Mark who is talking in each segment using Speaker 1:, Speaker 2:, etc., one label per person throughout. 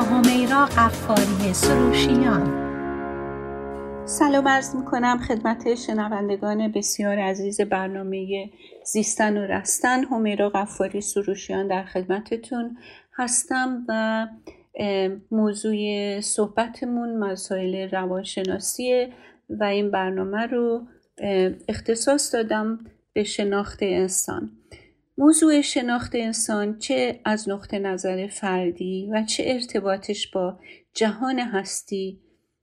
Speaker 1: همیرا قفاری سروشیان.
Speaker 2: سلام عرض می کنم خدمت شنوندگان بسیار عزیز برنامه زیستن و رستن. همیرا قفاری سروشیان در خدمتتون هستم و موضوع صحبتمون مسائل روانشناسیه و این برنامه رو اختصاص دادم به شناخت انسان. موضوع شناخت انسان چه از نقطه نظر فردی و چه ارتباطش با جهان هستی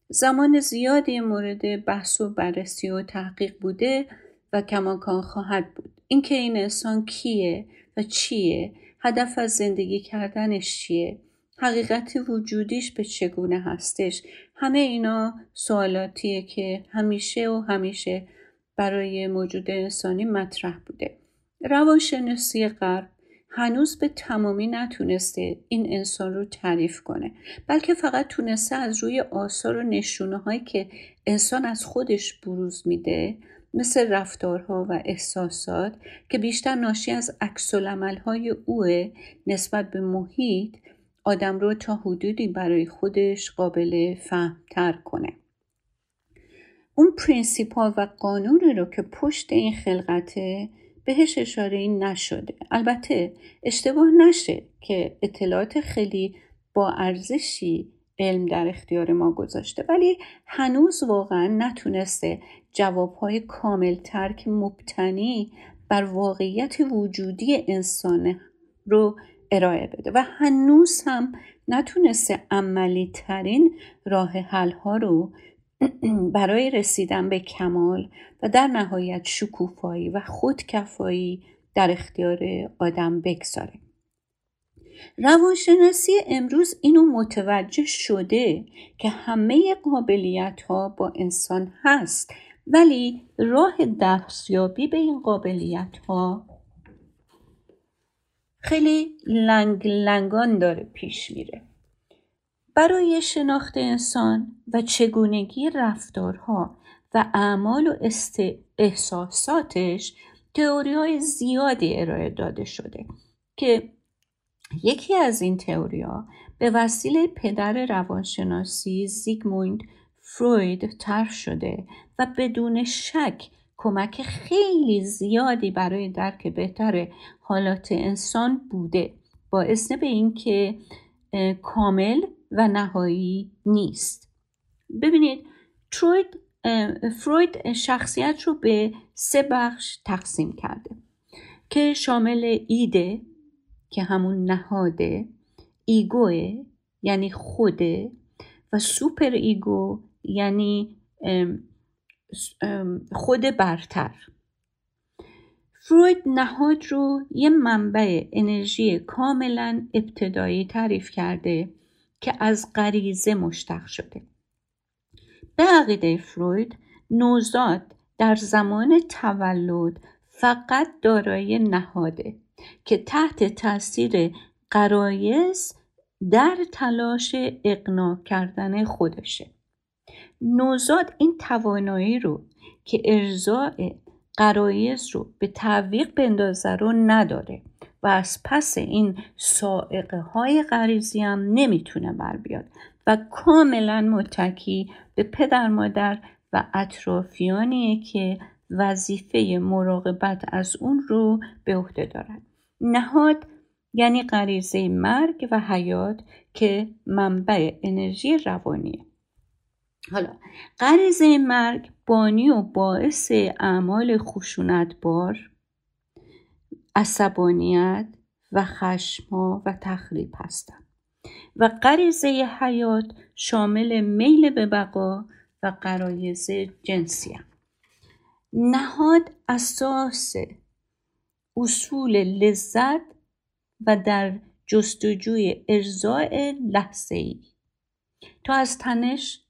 Speaker 2: زمان زیادی مورد بحث و بررسی و تحقیق بوده و کماکان خواهد بود. اینکه این انسان کیه و چیه هدف از زندگی کردنش چیه حقیقت وجودیش به چگونه هستش همه اینا سوالاتیه که همیشه و همیشه برای موجود انسانی مطرح بوده. روانشناسی غرب هنوز به تمامی نتونسته این انسان رو تعریف کنه بلکه فقط تونسته از روی آثار و نشونه هایی که انسان از خودش بروز میده مثل رفتارها و احساسات که بیشتر ناشی از عکس های اوه نسبت به محیط آدم رو تا حدودی برای خودش قابل فهمتر کنه. اون پرینسیپال و قانونی رو که پشت این خلقته بهش اشاره این نشده. البته اشتباه نشه که اطلاعات خیلی با ارزشی علم در اختیار ما گذاشته ولی هنوز واقعا نتونسته جوابهای کامل ترک مبتنی بر واقعیت وجودی انسان رو ارائه بده. و هنوز هم نتونسته عملی ترین راه حل ها رو برای رسیدن به کمال و در نهایت شکوفایی و خودکفایی در اختیار آدم بگذاره. روانشناسی امروز اینو متوجه شده که همه قابلیت ها با انسان هست ولی راه دستیابی به این قابلیت ها خیلی لنگ لنگان داره پیش میره. برای شناخت انسان و چگونگی رفتارها و اعمال و احساساتش تئوری های زیادی ارائه داده شده که یکی از این تئوریا به وسیله پدر روانشناسی زیگموند فروید طرح شده و بدون شک کمک خیلی زیادی برای درک بهتر حالات انسان بوده با علم به اینکه کامل و نهایی نیست. ببینید فروید فروید شخصیت رو به سه بخش تقسیم کرده که شامل id ه که همون نهاده ego ه یعنی خوده و super ego یعنی خود برتر. فروید نهاد رو یه منبع انرژی کاملا ابتدایی تعریف کرده که از غریزه مشتق شده. به عقیده فروید نوزاد در زمان تولد فقط دارای نهاده که تحت تاثیر قرایز در تلاش اقناع کردن خودشه. نوزاد این توانایی رو که ارزای قرایز رو به تعویق بندازه رو نداره. و از پس این سائقه های غریزی هم نمی‌تونه بر بیاد و کاملا متکی به پدر مادر و اطرافیانیه که وظیفه مراقبت از اون رو به عهده دارد نهاد یعنی غریزه مرگ و حیات که منبع انرژی روانیه. حالا غریزه مرگ بانی و باعث اعمال خشونتبار عصبانیت و خشما و تخریب هستند و غریزه حیات شامل میل به بقا و قرایز جنسی هم. نهاد اساس اصول لذت و در جستجوی ارزای لحظه ای تا از تنش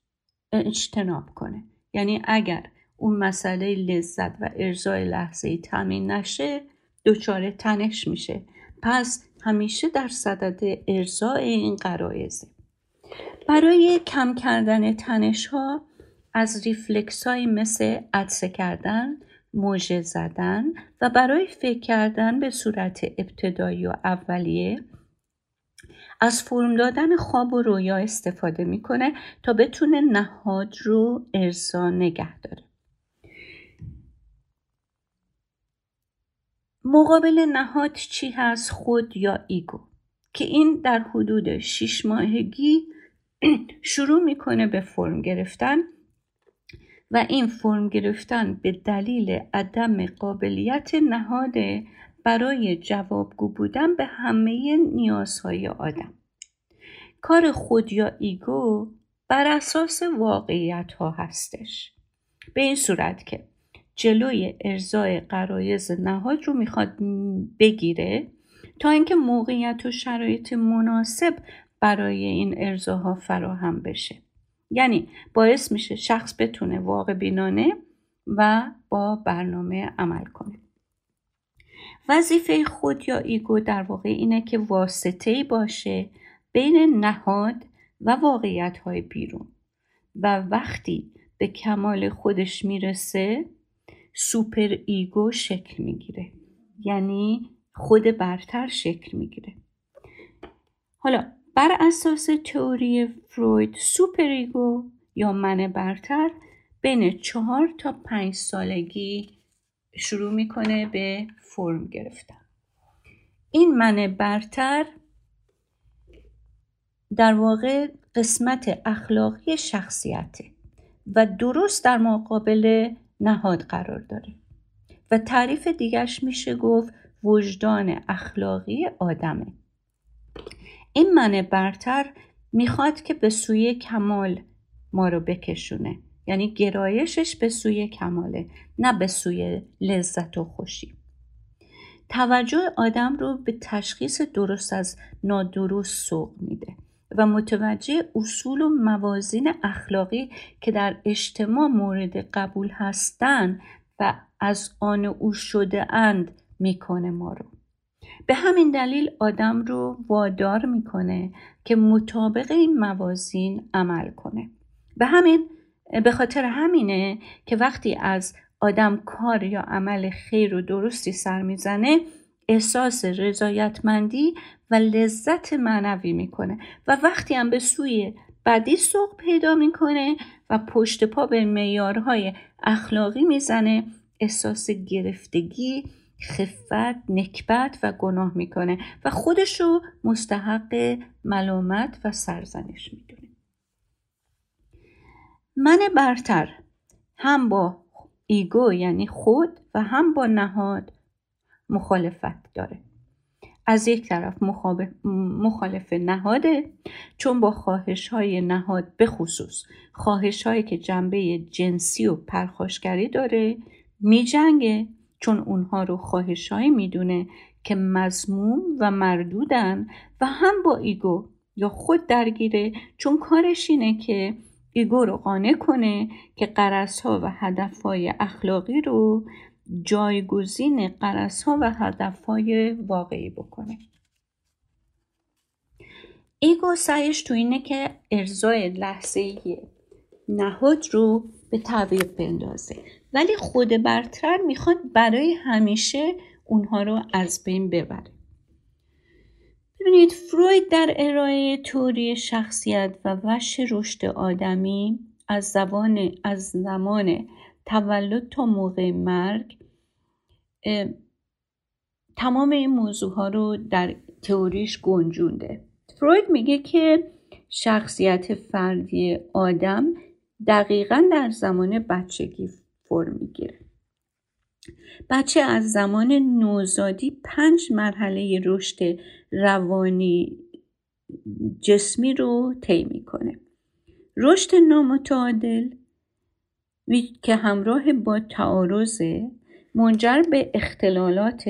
Speaker 2: اجتناب کنه. یعنی اگر اون مسئله لذت و ارزای لحظه ای تامین نشه دچار تنش میشه. پس همیشه در صدد ارزای این قرائزه برای کم کردن تنش ها از ریفلکس های مثل عدسه کردن موجه زدن و برای فکر کردن به صورت ابتدایی و اولیه از فرم دادن خواب و رویا استفاده می‌کنه تا بتونه نهاد رو ارضا نگه داره. مقابل نهاد چی هست خود یا ایگو؟ که این در حدود شیش ماهگی شروع می‌کنه به فرم گرفتن و این فرم گرفتن به دلیل عدم قابلیت نهاد برای جوابگو بودن به همه نیازهای آدم. کار خود یا ایگو بر اساس واقعیت ها هستش. به این صورت که جلوی ارزای قرایز نهاد رو می‌خواد بگیره. تا اینکه موقعیت و شرایط مناسب برای این ارزاها فراهم بشه. یعنی باعث میشه شخص بتونه واقع بینانه و با برنامه عمل کنه. وظیفه خود یا ego در واقع اینه که واسطه باشه بین نهاد و واقعیت های بیرون. و وقتی به کمال خودش می‌رسه super ego شکل می‌گیره. یعنی خود برتر شکل می‌گیره. حالا بر اساس تئوری فروید super ego یا من برتر بین چهار تا پنج سالگی شروع می‌کنه به فرم گرفتن. این من برتر در واقع قسمت اخلاقی شخصیته و درست در مقابل نهاد قرار داره. و تعریف دیگرش میشه گفت وجدان اخلاقی آدمه. این من برتر می‌خواد که به سوی کمال ما رو بکشونه. یعنی گرایشش به سوی کماله نه به سوی لذت و خوشی. توجه آدم رو به تشخیص درست از نادرست سوق میده. و متوجه اصول و موازین اخلاقی که در اجتماع مورد قبول هستند و از آن او شده اند می‌کنه ما رو. به همین دلیل آدم رو وادار می‌کنه که مطابق این موازین عمل کنه. به همین به خاطر همینه که وقتی از آدم کار یا عمل خیر و درستی سر می‌زنه احساس رضایتمندی و لذت معنوی می‌کنه. و وقتی هم به سوی بدی سوق پیدا می‌کنه و پشت پا به معیارهای اخلاقی می‌زنه احساس گرفتگی خفت نکبت و گناه می‌کنه و خودش رو مستحق ملامت و سرزنش می‌دونه. من برتر هم با ایگو یعنی خود و هم با نهاد مخالفت داره. از یک طرف مخالف نهاده چون با خواهش های نهاد به خصوص. خواهش هایی که جنبه جنسی و پرخاشگری داره می جنگه چون اونها رو خواهش می می‌دونه که مذموم و مردودن و هم با ego یا خود درگیره چون کارش اینه که ego رو قانع کنه که غرض ها و هدف های اخلاقی رو جایگزین غرض ها و هدف های واقعی بکنه. ایگو سعیش تو اینه که ارزای لحظه نهاد رو به تعویق بندازه. ولی خود برتر می‌خواد برای همیشه اونها رو از بین ببره. ببینید فروید در ارائه توری شخصیت و وش رشد آدمی از زبان از زمان تولد تا موقع مرگ تمام این موضوع ها رو در تئوریش گنجونده. فروید میگه که شخصیت فردی آدم دقیقا در زمان بچگی فرم می‌گیره. بچه از زمان نوزادی پنج مرحله رشد روانی جسمی رو طی می‌کنه. رشد نامتعادل که همراه با تعارض منجر به اختلالات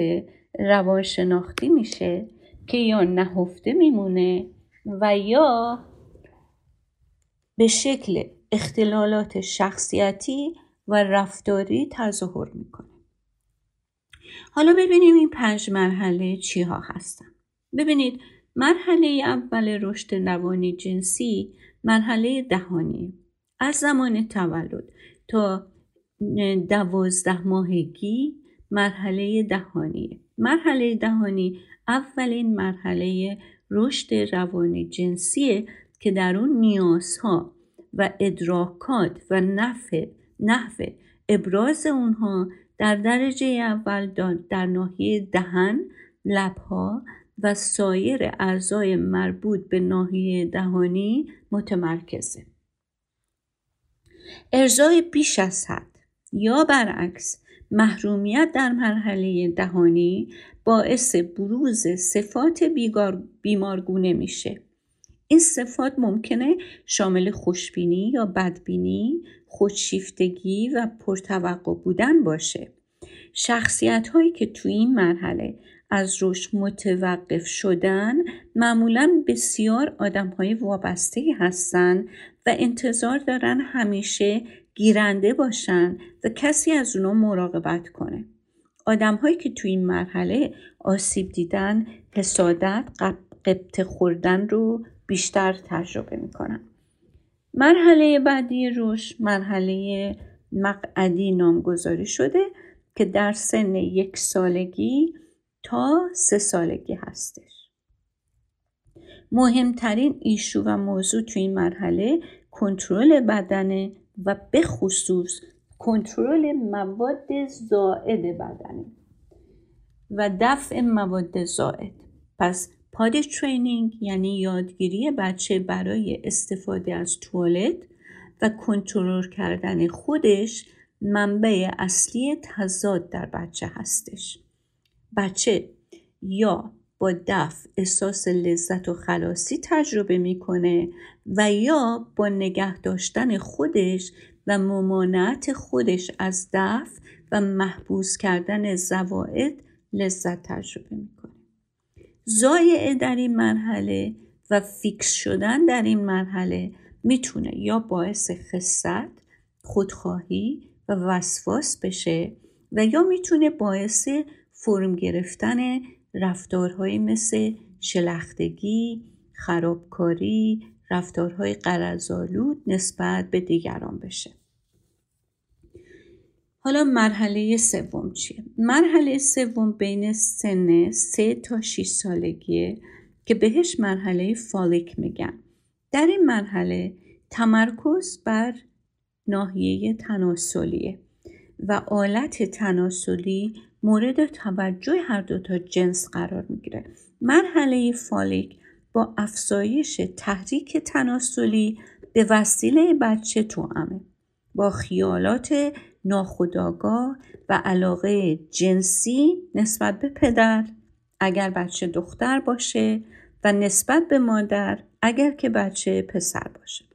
Speaker 2: روانشناختی میشه که یا نهفته میمونه و یا به شکل اختلالات شخصیتی و رفتاری تظاهر می‌کنه. حالا ببینیم این پنج مرحله چی ها هستن. ببینید مرحله اول رشد روانی جنسی مرحله دهانی. از زمان تولد تا دوازده ماهگی مرحله دهانی. مرحله دهانی اولین مرحله رشد روانی جنسیه که در اون نیازها و ادراکات و نحو نحو ابراز اونها در درجه اول در ناحیه دهن لبها و سایر اعضای مربوط به ناحیه دهانی متمرکزه. ارزای بیش از حد. یا برعکس محرومیت در مرحله دهانی باعث بروز صفات بیمارگونه میشه این صفات ممکنه شامل خوشبینی یا بدبینی، خودشیفتگی و پرتوقع بودن باشه. شخصیت هایی که توی این مرحله از رشد متوقف شدن معمولا بسیار آدم های وابسته هستند و انتظار دارن همیشه گیرنده باشن و کسی از اونا مراقبت کنه. آدم هایی که توی این مرحله آسیب دیدن حسادت قبط خوردن رو بیشتر تجربه می‌کنن مرحله بعدی رشد مرحله مقعدی نامگذاری شده که در سن یک سالگی تا سه سالگی هستش مهمترین ایشو و موضوع تو این مرحله کنترل بدنه و به خصوص کنترل مواد زائد بدنه و دفع مواد زائد. پس پاد ترینینگ یعنی یادگیری بچه برای استفاده از توالت و کنترل کردن خودش منبع اصلی تضاد در بچه هستش. بچه یا با دفع احساس لذت و خلاصی تجربه می‌کنه و یا با نگه داشتن خودش و ممانعت خودش از دفع و محبوس کردن زوائد لذت تجربه می‌کنه. زایعه در این مرحله و فیکس شدن در این مرحله می‌تونه یا باعث خصت خودخواهی و وسواس بشه و یا می‌تونه باعث فرم گرفتن رفتارهایی مثل شلختگی، خرابکاری، رفتارهای قرضالود نسبت به دیگران بشه. حالا مرحله سوم چیه؟ مرحله سوم بین سن 3 تا 6 سالگیه که بهش مرحله فالیک میگن. در این مرحله تمرکز بر ناحیه تناسلیه و آلت تناسلی مورد توجه هر دو تا جنس قرار می‌گیره. مرحله فالیک با افزایش تحریک تناسلی به وسیله بچه توامه با خیالات ناخودآگاه و علاقه جنسی نسبت به پدر اگر بچه دختر باشه و نسبت به مادر اگر که بچه پسر باشه.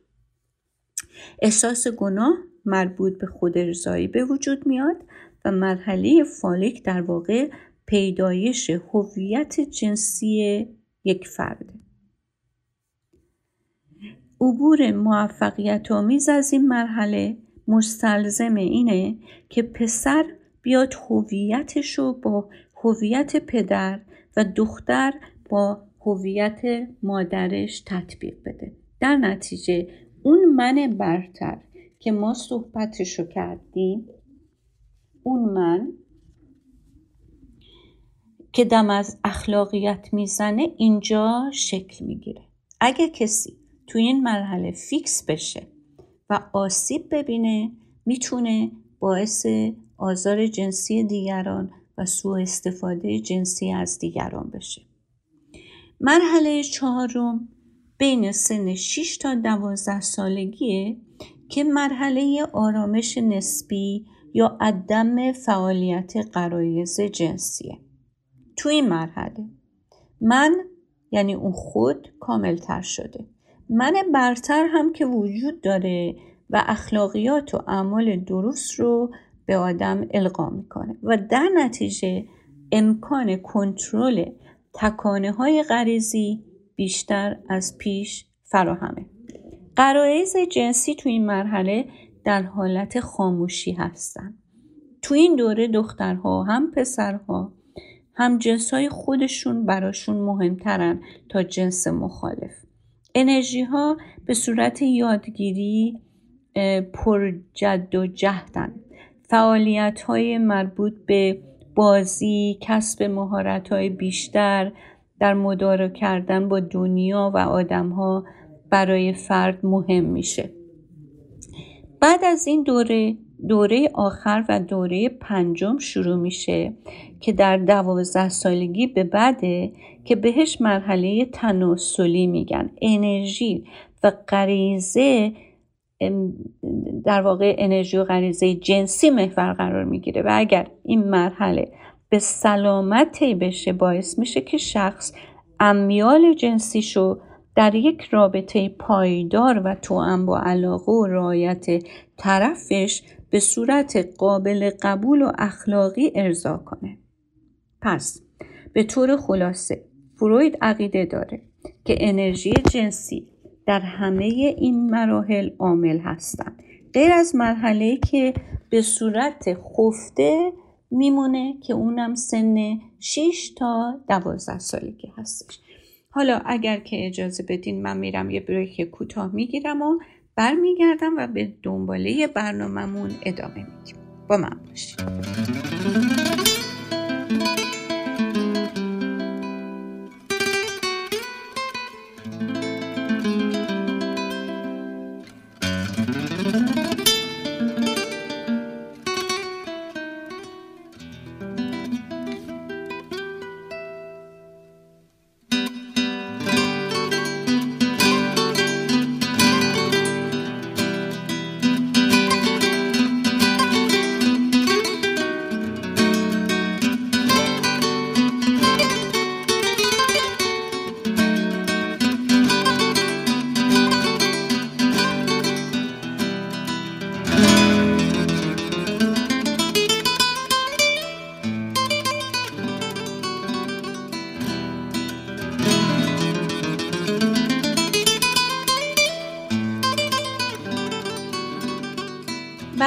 Speaker 2: احساس گناه مربوط به خود رضایی به وجود میاد و مرحله فالیک در واقع پیدایش هویت جنسی یک فرده عبور موفقیت آمیز از این مرحله مستلزم اینه که پسر بیاد هویتش رو با هویت پدر و دختر با هویت مادرش تطبیق بده. در نتیجه اون من برتر که ما صحبتش رو کردیم اون من که دم از اخلاقیت می‌زنه اینجا شکل می‌گیره. اگه کسی توی این مرحله فیکس بشه و آسیب ببینه می‌تونه باعث آزار جنسی دیگران و سوء استفاده جنسی از دیگران بشه. مرحله چهارم بین سن 6 تا 12 سالگیه که مرحله آرامش نسبی یا عدم فعالیت قرایز جنسیه. تو این مرحله من یعنی اون خود کاملتر شده. من برتر هم که وجود داره و اخلاقیات و اعمال درست رو به آدم القا می‌کنه. و در نتیجه امکان کنترل تکانه های غریزی بیشتر از پیش فراهمه. قرائز جنسی تو این مرحله در حالت خاموشی هستن. تو این دوره دخترها هم پسرها هم جنس های خودشون براشون مهمترن تا جنس مخالف. انرژی ها به صورت یادگیری پر جد و جهدن. فعالیت های مربوط به بازی، کسب مهارت های بیشتر در مدارا کردن با دنیا و آدمها برای فرد مهم میشه. بعد از این دوره دوره آخر و دوره پنجم شروع میشه که در دوازده سالگی به بعده که بهش مرحله تناسلی میگن. انرژی و غریزه در واقع انرژی و غریزه جنسی محور قرار می‌گیره و اگر این مرحله به سلامتی بشه باعث میشه که شخص امیال جنسیشو در یک رابطه پایدار و توأم با علاقه و رعایت طرفش به صورت قابل قبول و اخلاقی ارضا کنه. پس به طور خلاصه فروید عقیده داره که انرژی جنسی در همه این مراحل عامل هستند. غیر از مرحله که به صورت خفته میمونه که اونم سن 6 تا 12 سالگی هستش. حالا اگر که اجازه بدین من میرم یه بریک کوتاه می‌گیرم و برمیگردم و به دنباله برنامهمون ادامه میدیم. با من باشید.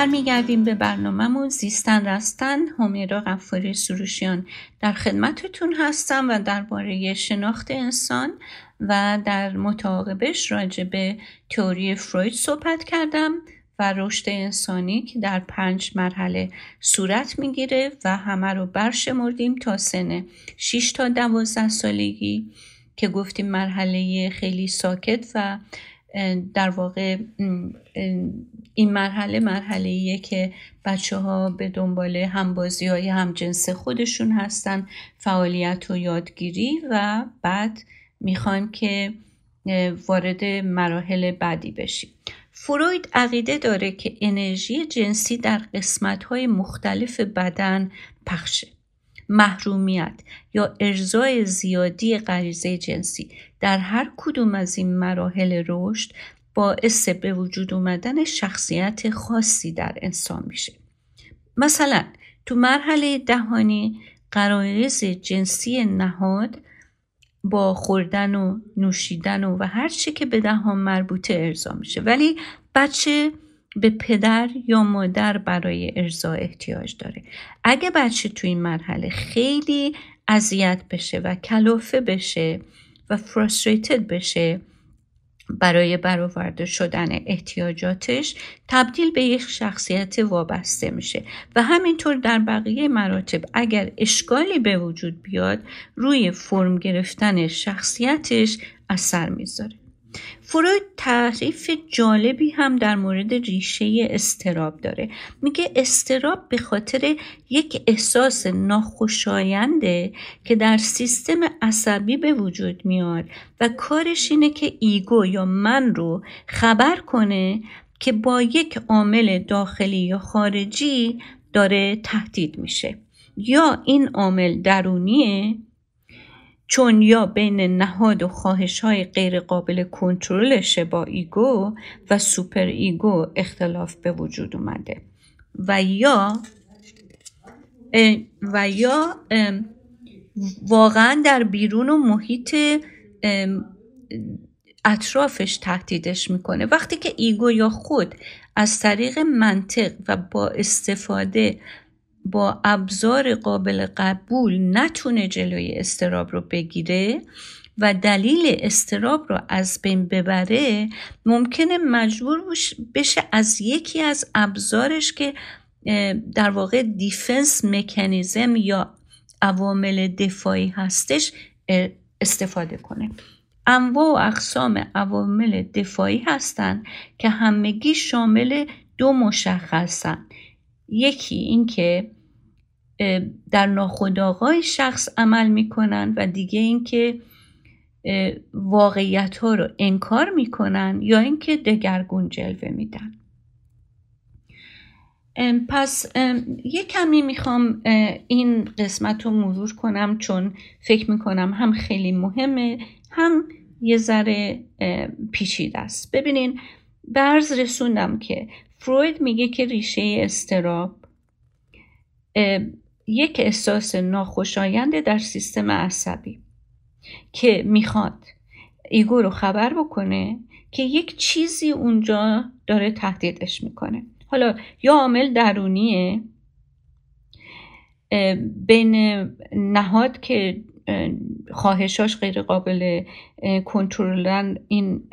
Speaker 2: برمیگردیم به برنامهمون. زیستن رستن. همیرا غفاری سروشیان در خدمتتون هستم و درباره شناخت انسان و در متعاقبش راجع به تئوری فروید صحبت کردم و رشد انسانی که در پنج مرحله صورت می‌گیره و همه رو برشمردیم تا سن 6 تا 12 سالگی که گفتیم مرحله خیلی ساکت و در واقع این مرحله مرحله ایه که بچه ها به دنبال همبازی های همجنس خودشون هستن فعالیت و یادگیری و بعد می‌خوان که وارد مراحل بعدی بشیم. فروید عقیده داره که انرژی جنسی در قسمت های مختلف بدن پخشه. محرومیت یا ارزای زیادی غریزه جنسی در هر کدوم از این مراحل رشد باعث به وجود اومدن شخصیت خاصی در انسان میشه. مثلا تو مرحله دهانی قرایز جنسی نهاد با خوردن و نوشیدن و, و هر چی که به دهان مربوطه ارضا میشه. ولی بچه به پدر یا مادر برای ارضا احتیاج داره. اگه بچه تو این مرحله خیلی اذیت بشه و کلافه بشه و فرستریتد بشه برای برآورده شدن احتیاجاتش تبدیل به یک شخصیت وابسته میشه. و همینطور در بقیه مراتب اگر اشکالی به وجود بیاد روی فرم گرفتن شخصیتش اثر می‌ذاره. فروید تعریف جالبی هم در مورد ریشه استراب داره. میگه اضطراب به خاطر یک احساس ناخوشاینده که در سیستم عصبی به وجود میاد و کارش اینه که ego یا من رو خبر کنه که با یک عامل داخلی یا خارجی داره تهدید میشه. یا این عامل درونیه چون یا بین نهاد و خواهش های غیر قابل کنترلش با ego و super ego اختلاف به وجود اومده. و یا و یا واقعا در بیرون و محیط اطرافش تهدیدش می‌کنه. وقتی که ego یا خود از طریق منطق و با استفاده با ابزار قابل قبول نتونه جلوی اضطراب رو بگیره و دلیل استراب رو از بین ببره ممکنه مجبور بشه از یکی از ابزارش که در واقع دیفنس مکانیزم یا عوامل دفاعی هستش استفاده کنه. انواع و اقسام عوامل دفاعی هستند که همگی شامل دو مشخصن. یکی اینکه در ناخودآگاه شخص عمل می‌کنن و دیگه اینکه واقعیت ها رو انکار می‌کنن یا اینکه دگرگون جلوه میدن. پس یه کمی می‌خوام این قسمت رو مرور کنم چون فکر می‌کنم هم خیلی مهمه هم یه ذره پیچیده است. ببینین برز رسوندم که فروید میگه که ریشه استراب یک احساس ناخوشایند در سیستم عصبی که می‌خواد ایگو رو خبر بکنه که یک چیزی اونجا داره تهدیدش می‌کنه. حالا یا عامل درونیه بین نهاد که خواهشاش غیر قابل کنترلن این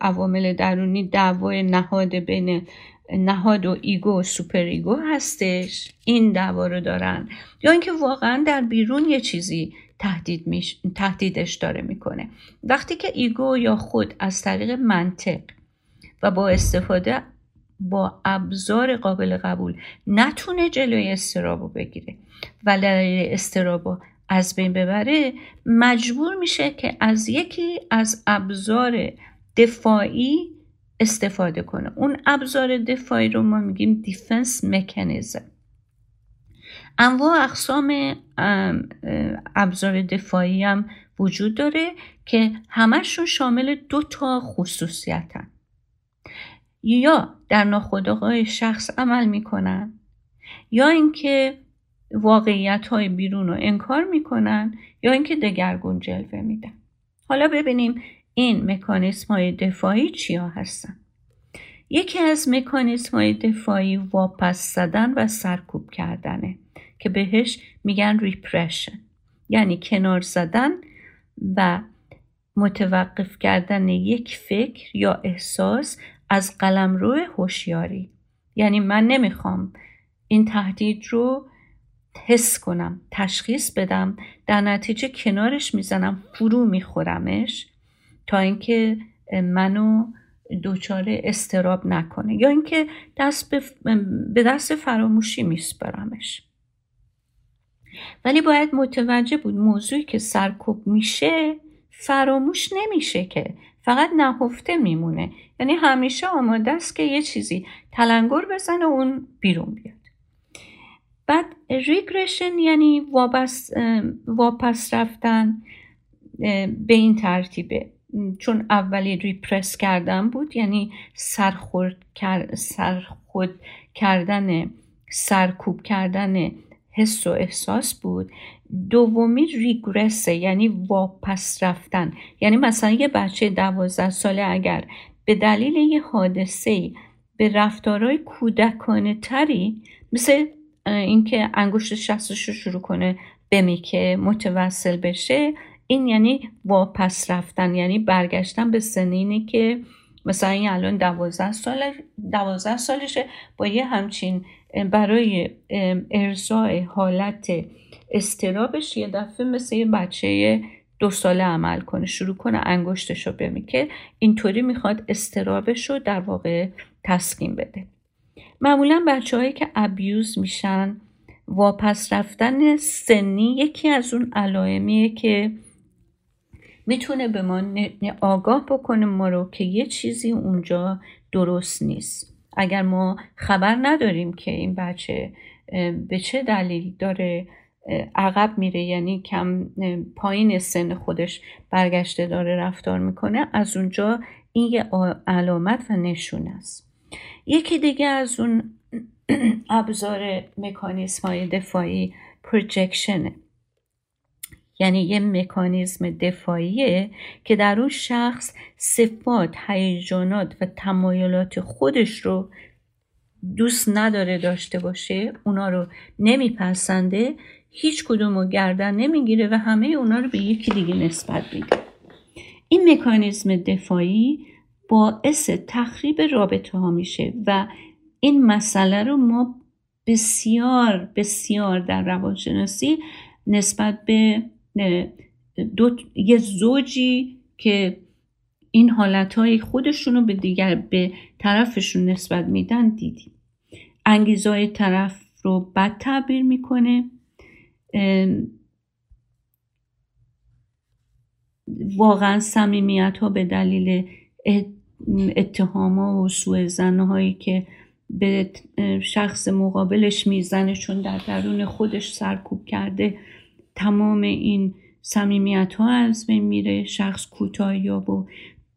Speaker 2: عوامل درونی دعوای نهاد بین نهاد و ego و super ego هستش این دعوا رو دارن یا اینکه واقعا در بیرون یه چیزی تهدید. تهدیدش داره می‌کنه وقتی که ego یا خود از طریق منطق و با استفاده با ابزار قابل قبول نتونه جلوی اضطرابو بگیره و دلیل اضطرابو از بین ببره مجبور میشه که از یکی از ابزار دفاعی استفاده کنه. اون ابزار دفاعی رو ما میگیم دیفنس مکانیزم انواع اقسام ابزار دفاعی هم وجود داره که همشون شامل دو تا خصوصیتن. یا در ناخودآگاه شخص عمل می‌کنن یا اینکه واقعیت های بیرون رو انکار می‌کنن یا اینکه دگرگون جلوه میدن. حالا ببینیم این مکانیسم های دفاعی چیا هستن؟ یکی از مکانیسم های دفاعی واپس زدن و سرکوب کردنه که بهش میگن ریپرشن یعنی کنار زدن و متوقف کردن یک فکر یا احساس از قلمرو هوشیاری. یعنی من نمی‌خوام این تهدید رو حس کنم تشخیص بدم در نتیجه کنارش می‌زنم فرو میخورمش. تا اینکه منو دچار استراب نکنه یا اینکه دست به دست فراموشی میسپرمش. ولی باید متوجه بود موضوعی که سرکوب میشه فراموش نمیشه که فقط نهفته میمونه. یعنی همیشه آماده است که یه چیزی تلنگر بزنه اون بیرون بیاد. بعد ریگرشن یعنی واپس رفتن به این ترتیبه. چون اولی ریپرس کردن بود یعنی سرخورد سرخود کردن سرکوب کردن حس و احساس بود. دومی ریگرسه یعنی واپس رفتن. یعنی مثلا یه بچه دوازده ساله اگر به دلیل یه حادثه به رفتارهای کودکانه تری مثل اینکه انگشت شستش رو شروع کنه بمیکه متوسل بشه این یعنی واپس رفتن یعنی برگشتن به سنینی که مثلا این الان دوازده سال دوازده سالشه با یه همچین برای ارزای حالت استرابش یه دفعه مثل یه بچه دو ساله عمل کنه شروع کنه انگشتش رو بمیکه اینطوری می‌خواد استرابش رو در واقع تسکین بده. معمولا بچه هایی که ابیوز میشن واپس رفتن سنی یکی از اون علائمیه که می‌تونه به ما آگاه بکنه ما رو که یه چیزی اونجا درست نیست. اگر ما خبر نداریم که این بچه به چه دلیل داره عقب میره یعنی کم پایین سن خودش برگشته داره رفتار می‌کنه از اونجا این یه علامت و نشون است. یکی دیگه از اون ابزار مکانیسم های دفاعی پروجکشنه. یعنی یه مکانیزم دفاعیه که در اون شخص صفات، هیجانات و تمایلات خودش رو دوست نداره داشته باشه اونا رو نمیپسنده هیچ کدوم رو گردن نمی‌گیره و همه اونا رو به یکی دیگه نسبت میده. این مکانیزم دفاعی باعث تخریب رابطه ها میشه و این مسئله رو ما بسیار بسیار در روانشناسی نسبت به دو یه زوجی که این حالتهای خودشون رو به دیگر به طرفشون نسبت میدن دیدیم. انگیزهای طرف رو بد تعبیر می‌کنه. واقعا سمیمیت ها به دلیل اتهام ها و سوء هایی که به شخص مقابلش می‌زنه چون در درون خودش سرکوب کرده تمام این سمیمیت ها از بین میره شخص کوتاهی و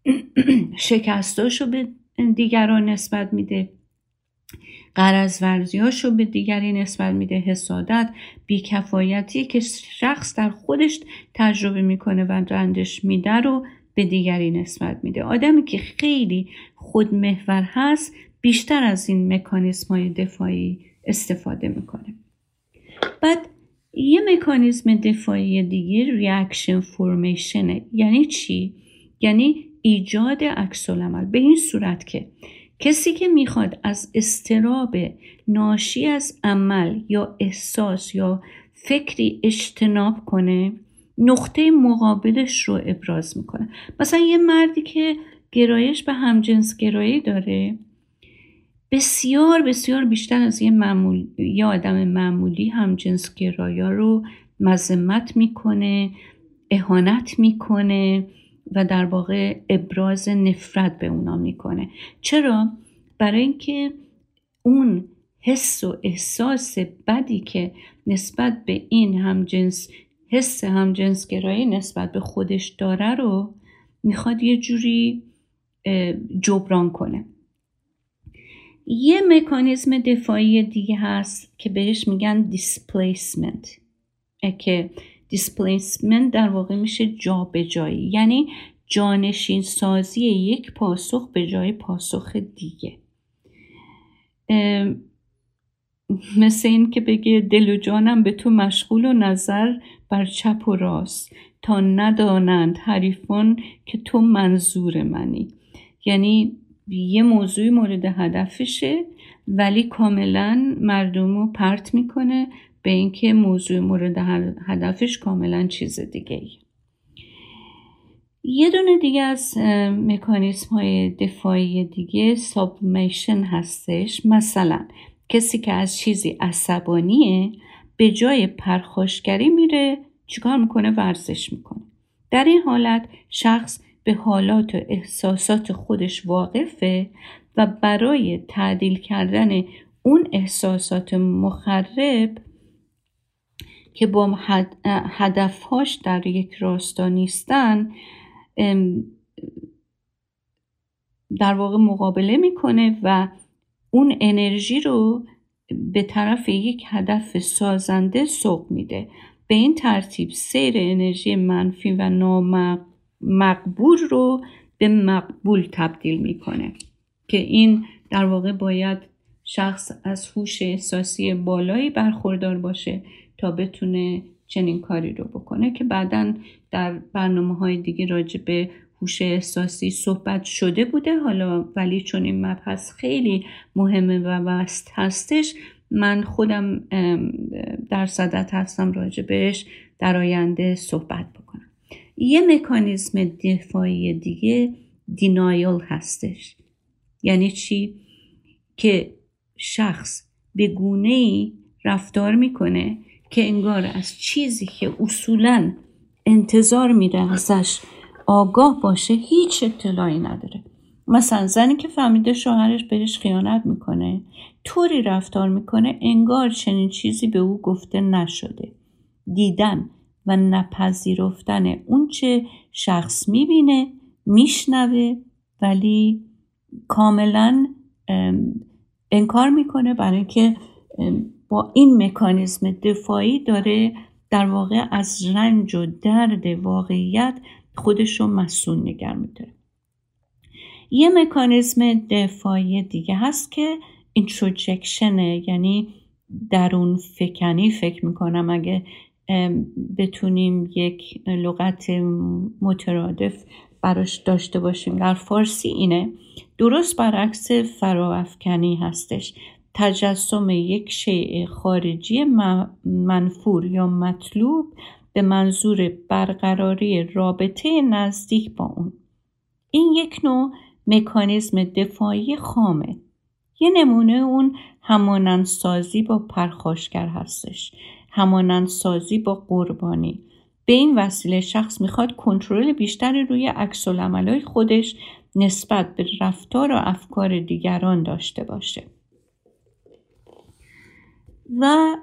Speaker 2: شکستاشو به دیگران نسبت میده قرض ورزیاشو به دیگری نسبت میده. حسادت بیکفایتی که شخص در خودش تجربه می‌کنه و رندش میده رو به دیگری نسبت میده. آدمی که خیلی خودمحور هست بیشتر از این مکانیسم های دفاعی استفاده می‌کنه. بعد یه مکانیزم دفاعی دیگه ریاکشن فورمیشنه یعنی چی؟ یعنی ایجاد عکس به این صورت که کسی که می‌خواد از استراب ناشی از عمل یا احساس یا فکری اجتناب کنه نقطه مقابلش رو ابراز می‌کنه. مثلا یه مردی که گرایش به همجنس گرایی داره بسیار بسیار بیشتر از یه, معمول، یه آدم معمولی همجنس گرایا رو مذمت می‌کنه اهانت می‌کنه و در واقع ابراز نفرت به اونا می‌کنه. چرا؟ برای اینکه اون حس و احساس بدی که نسبت به این همجنس حس همجنس گرایی نسبت به خودش داره رو می‌خواد یه جوری جبران کنه. یه مکانیزم دفاعی دیگه هست که بهش میگن دیسپلیسمنت که دیسپلیسمنت در واقع میشه جابجایی. یعنی جانشین سازی یک پاسخ به جای پاسخ دیگه. مثل این که بگه دل و جانم به تو مشغول و نظر بر چپ و راست. تا ندانند حریفان که تو منظور منی. یعنی یه موضوعی مورد هدفشه ولی کاملا مردم رو پرت می‌کنه به اینکه موضوع مورد هدفش کاملا چیز دیگه ای. یه دونه دیگه از مکانیسم های دفاعی دیگه سابمیشن هستش. مثلا کسی که از چیزی عصبانیه به جای پرخاشگری میره چیکار می‌کنه؟ ورزش می‌کنه. در این حالت شخص به حالات و احساسات خودش واقفه و برای تعدیل کردن اون احساسات مخرب که با هدفهاش در یک راستا نیستن در واقع مقابله می‌کنه و اون انرژی رو به طرف یک هدف سازنده سوق میده. به این ترتیب سیر انرژی منفی و نامقبول رو به مقبول تبدیل می‌کنه که این در واقع باید شخص از هوش احساسی بالایی برخوردار باشه تا بتونه چنین کاری رو بکنه که بعدا در برنامه های دیگه راجع به هوش احساسی صحبت شده بوده. حالا ولی چون این مبحث خیلی مهمه و وست هستش من خودم در صدت هستم راجع بهش در آینده صحبت بکنم. یه مکانیزم دفاعی دیگه دینایل هستش. یعنی چی؟ که شخص به گونه ای رفتار می‌کنه که انگار از چیزی که اصولا انتظار میره ازش آگاه باشه هیچ اطلاعی نداره. مثلا زنی که فهمیده شوهرش بهش خیانت می‌کنه طوری رفتار می‌کنه انگار چنین چیزی به او گفته نشده. دیدن و نپذیرفتن اونچه شخص می‌بینه میشنوه ولی کاملا انکار می‌کنه برای اینکه با این مکانیزم دفاعی داره در واقع از رنج و درد واقعیت خودش رو مسئول نگر میداره. یه مکانیزم دفاعی دیگه هست که اینتروجکشنه یعنی درون فکنی فکر می‌کنم اگه بتونیم یک لغت مترادف براش داشته باشیم. در فارسی اینه درست برعکس فراافکنی هستش. تجسم یک شیء خارجی منفور یا مطلوب به منظور برقراری رابطه نزدیک با اون. این یک نوع مکانیزم دفاعی خامه. یه نمونه اون همانندسازی با پرخاشگر هستش. همانندسازی با قربانی. به این وسیله شخص می‌خواد کنترل بیشتری روی عکس خودش نسبت به رفتار و افکار دیگران داشته باشه. و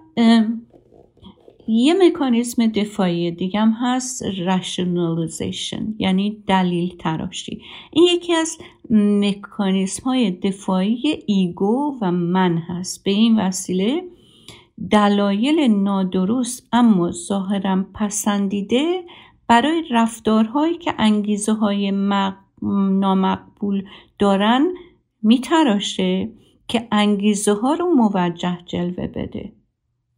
Speaker 2: یه مکانیزم دفاعی دیگه هم هست rationalization یعنی دلیل تراشی. این یکی از مکانیزم های دفاعی ایگو و من هست. به این وسیله دلایل نادرست اما ظاهرا پسندیده برای رفتارهایی که انگیزه های نامقبول دارن میتراشه که انگیزه ها رو موجه جلوه بده.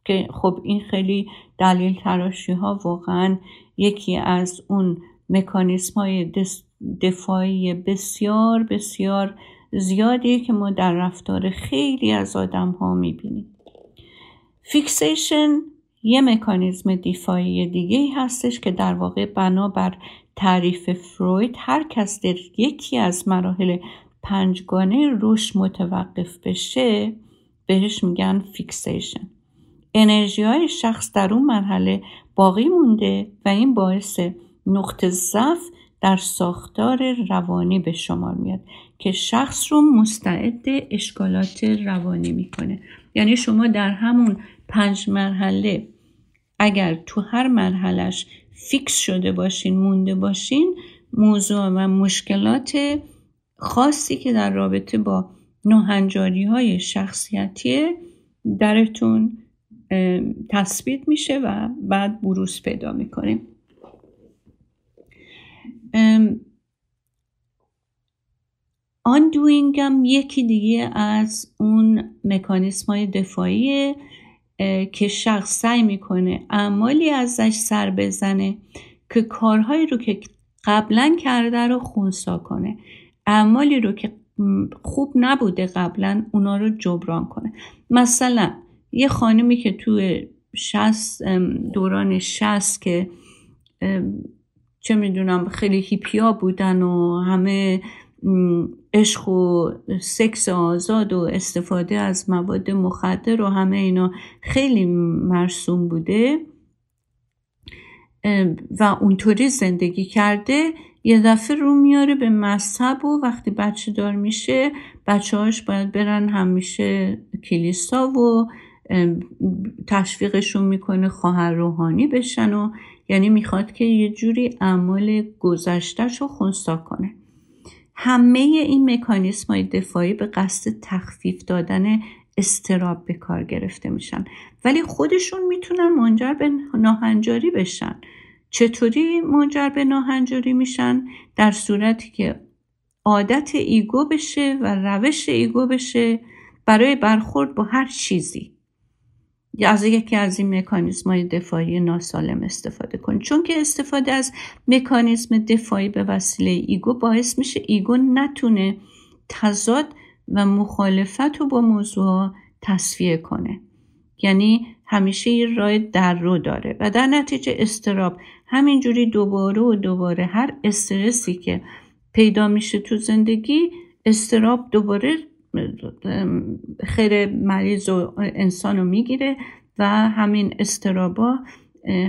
Speaker 2: که خب این خیلی دلیل تراشی ها واقعا یکی از اون مکانیسم های دفاعی بسیار بسیار زیادیه که ما در رفتار خیلی از آدم ها می‌بینیم. fixation یه مکانیزم دفاعی دیگه هستش که در واقع بنابر تعریف فروید هر کس در یکی از مراحل پنجگانه رشد متوقف بشه بهش میگن fixation انرژی های شخص در اون مرحله باقی مونده و این باعث نقطه ضعف در ساختار روانی به شمار میاد که شخص رو مستعد اشکالات روانی می‌کنه. یعنی شما در همون پنج مرحله اگر تو هر مرحلهش فیکس شده باشین مونده باشین موضوع و مشکلات خاصی که در رابطه با نهنجاری های شخصیتی درتون تثبیت میشه و بعد بروز پیدا می‌کنه آن هم یکی دیگه از اون مکانیسم های دفاعی که شخص سعی می‌کنه اعمالی ازش سر بزنه که کارهایی رو که قبلا کرده رو خونسا کنه. اعمالی رو که خوب نبوده قبلا اونا رو جبران کنه. مثلا یه خانمی که توی شست دوران شست که چه می‌دونم خیلی هیپیا بودن و همه عشق و سکس آزاد و استفاده از مواد مخدر و همه اینا خیلی مرسوم بوده. و اونطوری زندگی کرده. یه دفعه رو میاره به مذهب و وقتی بچه دار میشه بچه هاش باید برن همیشه کلیسا و تشویقشون می‌کنه خواهر روحانی بشن و یعنی می‌خواد که یه جوری اعمال گذشتهش رو خونسا کنه. همه این مکانیسم های دفاعی به قصد تخفیف دادن اضطراب به کار گرفته میشن. ولی خودشون می‌تونن منجر به ناهنجاری بشن. چطوری منجر به ناهنجاری میشن؟ در صورتی که عادت ego بشه و روش ego بشه برای برخورد با هر چیزی. از یکی از این مکانیزم های دفاعی ناسالم استفاده کن چون که استفاده از مکانیزم دفاعی به وسیله ego باعث میشه ego نتونه تضاد و مخالفت رو با موضوع تصفیه کنه. یعنی همیشه یه راه در رو داره و در نتیجه اضطراب همینجوری دوباره و دوباره هر استرسی که پیدا میشه تو زندگی استراب دوباره خیر مریض و انسان رو می‌گیره و همین استرابا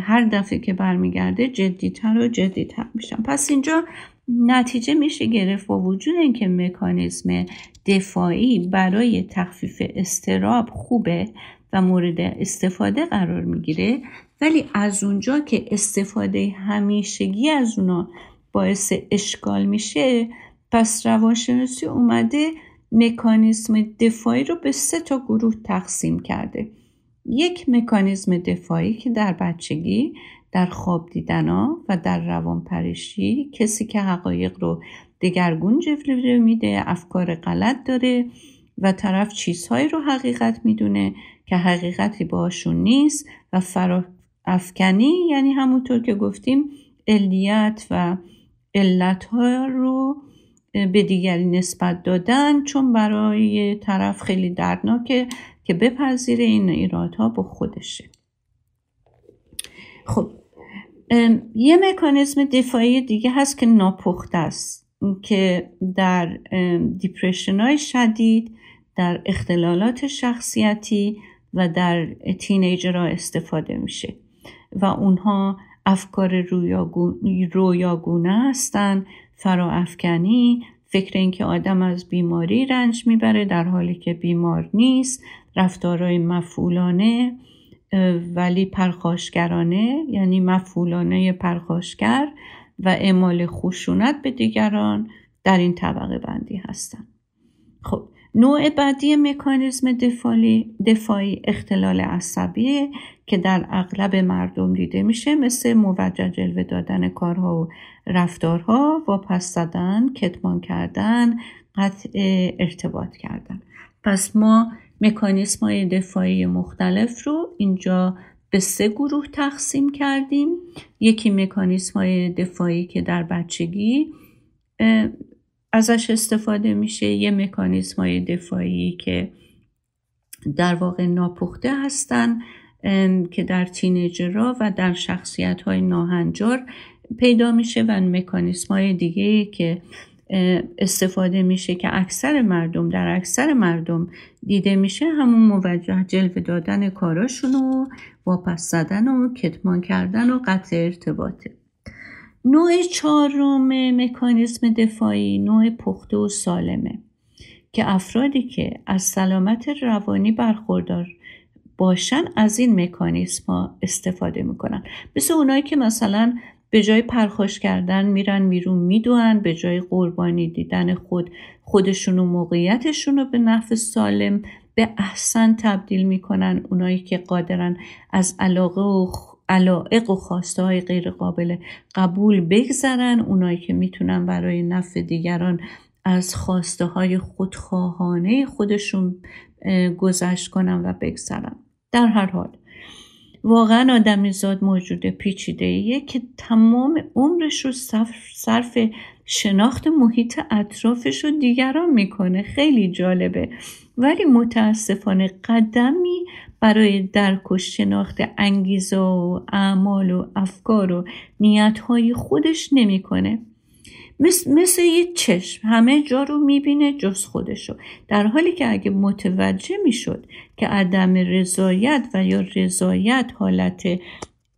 Speaker 2: هر دفعه که برمیگرده جدیتر و جدیتر میشن. پس اینجا نتیجه میشه گرفت با وجود اینکه مکانیزم دفاعی برای تخفیف استراب خوبه و مورد استفاده قرار می‌گیره ولی از اونجا که استفاده همیشگی از اونا باعث اشکال میشه پس روانشناسی اومده مکانیزم دفاعی رو به سه تا گروه تقسیم کرده. یک مکانیزم دفاعی که در بچگی در خواب دیدنا و در روان پریشی کسی که حقایق رو دگرگون جلوه میده افکار غلط داره و طرف چیزهایی رو حقیقت می‌دونه که حقیقتی باشون نیست و فرا افکنی یعنی همونطور که گفتیم علیت و علت ها رو به دیگری نسبت دادن چون برای طرف خیلی دردناکه که بپذیره این ایرادها با خودشه. خب یه مکانیزم دفاعی دیگه هست که ناپخته است که در دیپریشن های شدید در اختلالات شخصیتی و در تینیجرها استفاده میشه و اونها افکار رویاگونه هستن فراافکنی فکر اینکه آدم از بیماری رنج می‌بره در حالی که بیمار نیست رفتارهای مفعولانه ولی پرخاشگرانه یعنی مفعولانه پرخاشگر و اعمال خشونت به دیگران در این طبقه بندی هستند. خب نوع بعدی مکانیزم دفاعی, دفاعی اختلال عصبی که در اغلب مردم دیده میشه مثل موجه جلوه دادن کارها و رفتارها واپس زدن کتمان کردن قطع ارتباط کردن. پس ما مکانیسم های دفاعی مختلف رو اینجا به سه گروه تقسیم کردیم. یکی مکانیسم های دفاعی که در بچگی ازش استفاده میشه یه مکانیسم های دفاعی که در واقع ناپخته هستن که در تینیجرها و در شخصیت های ناهنجار پیدا میشه و مکانیسم های دیگه که استفاده میشه که اکثر مردم در اکثر مردم دیده میشه همون موجه جلوه دادن کاراشون و واپس زدن و کتمان کردن و قطع ارتباطه. نوع چهارم مکانیزم دفاعی نوع پخته و سالمه که افرادی که از سلامت روانی برخوردار باشن از این مکانیسم ها استفاده می‌کنن. مثل اونایی که مثلا به جای پرخاش کردن میرن میرون می‌دونن به جای قربانی دیدن خود خودشون و موقعیتشون رو به نفع سالم به احسن تبدیل می‌کنن اونایی که قادرن از علاقه و علائق و خواسته های غیر قابل قبول بگذرن. اونایی که می‌تونن برای نفع دیگران از خواسته های خودخواهانه خودشون گذشت کنن و بگذرن. در هر حال واقعا آدمی زاد موجود پیچیده ایه که تمام عمرش رو صرف شناخت محیط اطرافش رو دیگران می‌کنه. خیلی جالبه. ولی متاسفانه قدمی برای درک و شناخت انگیزه و اعمال و افکار و نیتهای خودش نمی‌کنه. مثل, مثل یه چشم. همه جا رو می‌بینه جز خودشو. در حالی که اگه متوجه می‌شد که عدم رضایت و یا رضایت حالت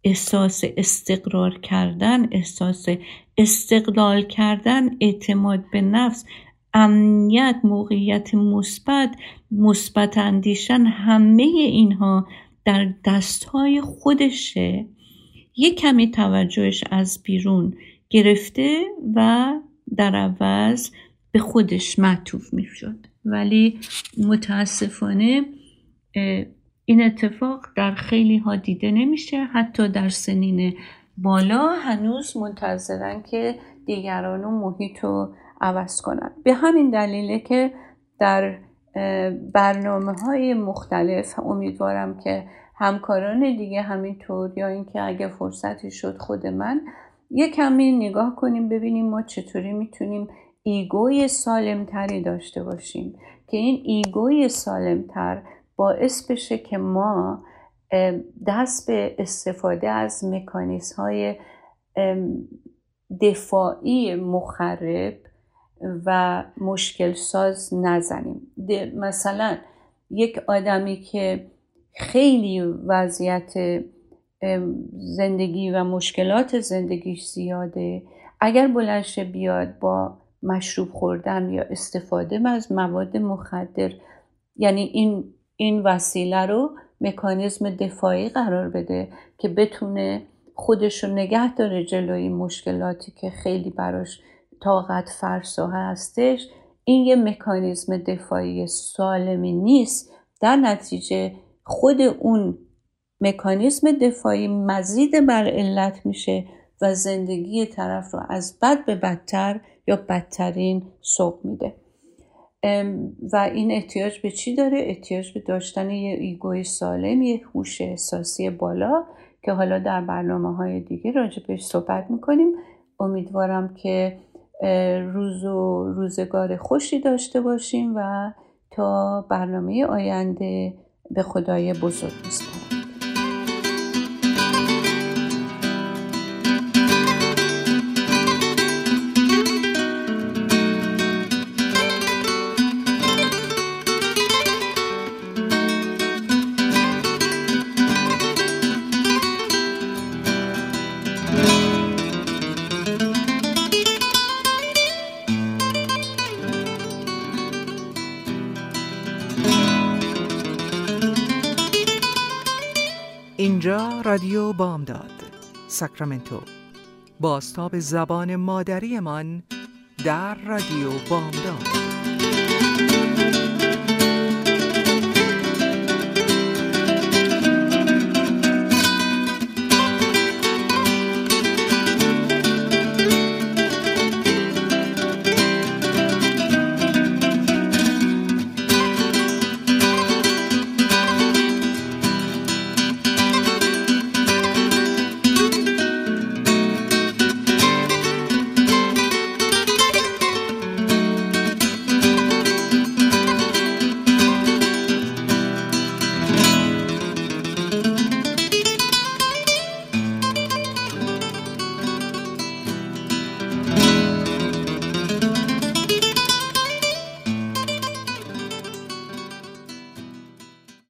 Speaker 2: احساس استقرار کردن احساس استقلال کردن اعتماد به نفس امنیت موقعیت مثبت مثبت اندیشن همه اینها در دستهای خودشه. یه کمی توجهش از بیرون گرفته و در عوض به خودش معطوف می شد ولی متاسفانه این اتفاق در خیلی ها دیده نمیشه. حتی در سنین بالا هنوز منتظرن که دیگران و محیط رو عوض کنن. به همین دلیله که در برنامه های مختلف امیدوارم که همکاران دیگه همینطور یا اینکه اگه فرصتی شد خود من یه کمی نگاه کنیم ببینیم ما چطوری می‌تونیم ego ی سالمتری داشته باشیم. که این ego ی سالمتر باعث بشه که ما دست به استفاده از مکانیسم های دفاعی مخرب و مشکل ساز نزنیم. مثلا یک آدمی که خیلی وضعیت زندگی و مشکلات زندگیش زیاده اگر بلنشه بیاد با مشروب خوردن یا استفاده از مواد مخدر یعنی این این وسیله رو مکانیزم دفاعی قرار بده که بتونه خودش رو نگه داره جلوی مشکلاتی که خیلی براش طاقت فرسا هستش این یه مکانیزم دفاعی سالمی نیست. در نتیجه خود اون مکانیزم دفاعی مزید بر علت میشه و زندگی طرف رو از بد به بدتر یا بدترین سوق میده. و این احتیاج به چی داره؟ احتیاج به داشتن یه ایگوی سالم یه هوش احساسی بالا که حالا در برنامه های دیگه راجع بهش صحبت می‌کنیم. امیدوارم که روز و روزگار خوشی داشته باشیم و تا برنامه آینده به خدای بزرگ میسپارم
Speaker 3: رادیو بامداد ساکرامنتو. باستاب زبان مادریمان در رادیو بامداد